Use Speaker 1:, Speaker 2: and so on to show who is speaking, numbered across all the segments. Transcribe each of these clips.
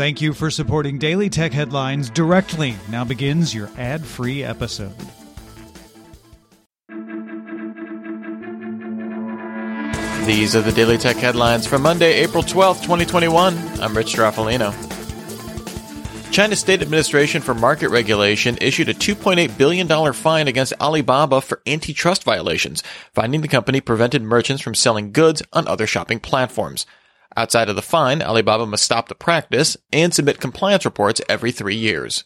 Speaker 1: Thank you for supporting Daily Tech Headlines directly. Now begins your ad free episode.
Speaker 2: These are the Daily Tech Headlines for Monday, April 12th, 2021. I'm Rich Stroffolino. China's State Administration for Market Regulation issued a $2.8 billion fine against Alibaba for antitrust violations, finding the company prevented merchants from selling goods on other shopping platforms. Outside of the fine, Alibaba must stop the practice and submit compliance reports every three years.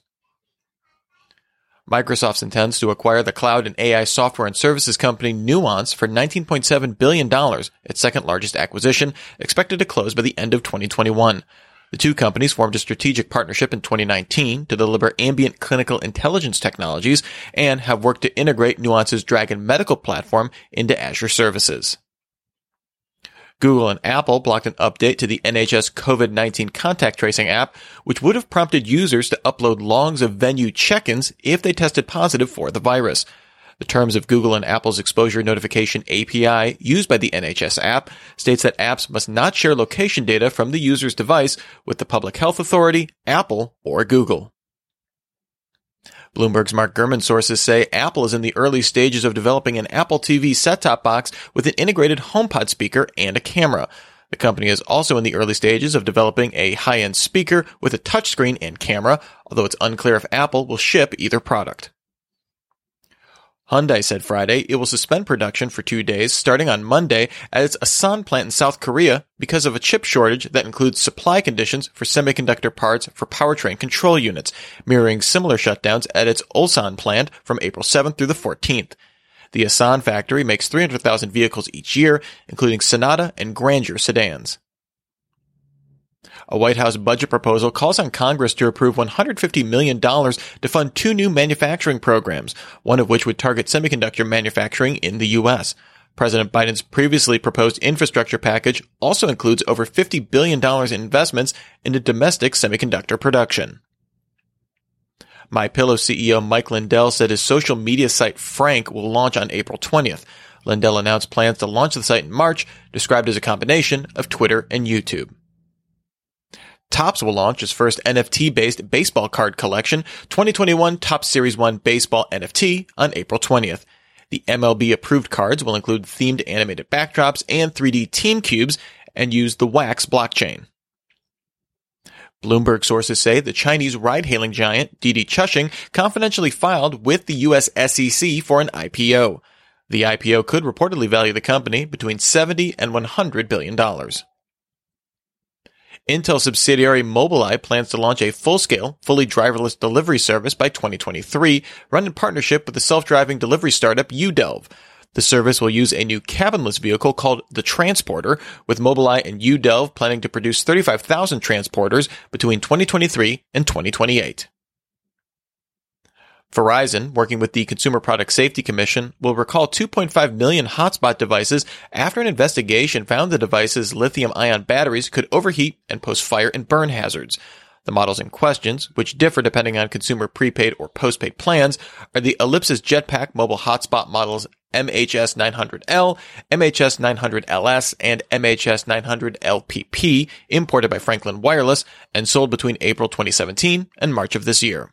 Speaker 2: Microsoft intends to acquire the cloud and AI software and services company Nuance for $19.7 billion, its second largest acquisition, expected to close by the end of 2021. The two companies formed a strategic partnership in 2019 to deliver ambient clinical intelligence technologies and have worked to integrate Nuance's Dragon medical platform into Azure services. Google and Apple blocked an update to the NHS COVID-19 contact tracing app, which would have prompted users to upload logs of venue check-ins if they tested positive for the virus. The terms of Google and Apple's exposure notification API used by the NHS app states that apps must not share location data from the user's device with the public health authority, Apple, or Google. Bloomberg's Mark Gurman sources say Apple is in the early stages of developing an Apple TV set-top box with an integrated HomePod speaker and a camera. The company is also in the early stages of developing a high-end speaker with a touchscreen and camera, although it's unclear if Apple will ship either product. Hyundai said Friday it will suspend production for two days starting on Monday at its Asan plant in South Korea because of a chip shortage that includes supply conditions for semiconductor parts for powertrain control units, mirroring similar shutdowns at its Ulsan plant from April 7th through the 14th. The Asan factory makes 300,000 vehicles each year, including Sonata and Grandeur sedans. A White House budget proposal calls on Congress to approve $150 million to fund two new manufacturing programs, one of which would target semiconductor manufacturing in the U.S. President Biden's previously proposed infrastructure package also includes over $50 billion in investments into domestic semiconductor production. My Pillow CEO Mike Lindell said his social media site Frank will launch on April 20th. Lindell announced plans to launch the site in March, described as a combination of Twitter and YouTube. Topps will launch its first NFT-based baseball card collection, 2021 Topps Series 1 Baseball NFT, on April 20th. The MLB approved cards will include themed animated backdrops and 3D team cubes and use the Wax blockchain. Bloomberg sources say the Chinese ride-hailing giant Didi Chuxing confidentially filed with the US SEC for an IPO. The IPO could reportedly value the company between 70 and 100 billion dollars. Intel subsidiary Mobileye plans to launch a full-scale, fully driverless delivery service by 2023, run in partnership with the self-driving delivery startup Udelv. The service will use a new cabinless vehicle called the Transporter, with Mobileye and Udelv planning to produce 35,000 transporters between 2023 and 2028. Verizon, working with the Consumer Product Safety Commission, will recall 2.5 million hotspot devices after an investigation found the devices' lithium ion batteries could overheat and pose fire and burn hazards. The models in questions, which differ depending on consumer prepaid or postpaid plans, are the Ellipsis Jetpack mobile hotspot models MHS 900L, MHS 900LS, and MHS 900LPP, imported by Franklin Wireless and sold between April 2017 and March of this year.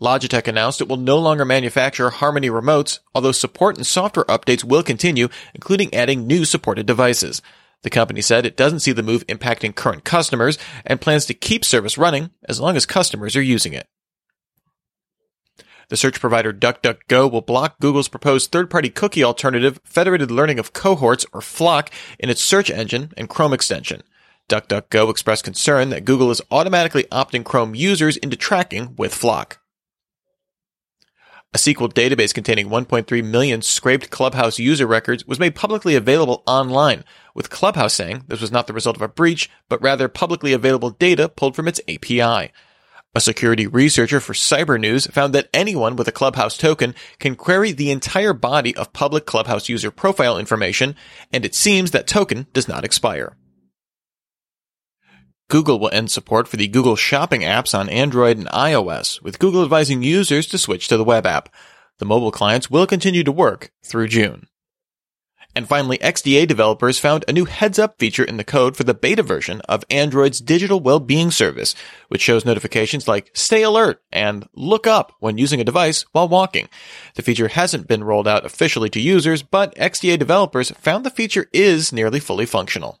Speaker 2: Logitech announced it will no longer manufacture Harmony remotes, although support and software updates will continue, including adding new supported devices. The company said it doesn't see the move impacting current customers and plans to keep service running as long as customers are using it. The search provider DuckDuckGo will block Google's proposed third-party cookie alternative, Federated Learning of Cohorts, or FLoC, in its search engine and Chrome extension. DuckDuckGo expressed concern that Google is automatically opting Chrome users into tracking with FLoC. A SQL database containing 1.3 million scraped Clubhouse user records was made publicly available online, with Clubhouse saying this was not the result of a breach, but rather publicly available data pulled from its API. A security researcher for Cybernews found that anyone with a Clubhouse token can query the entire body of public Clubhouse user profile information, and it seems that token does not expire. Google will end support for the Google Shopping apps on Android and iOS, with Google advising users to switch to the web app. The mobile clients will continue to work through June. And finally, XDA developers found a new heads up feature in the code for the beta version of Android's digital well-being service, which shows notifications like stay alert and look up when using a device while walking. The feature hasn't been rolled out officially to users, but XDA developers found the feature is nearly fully functional.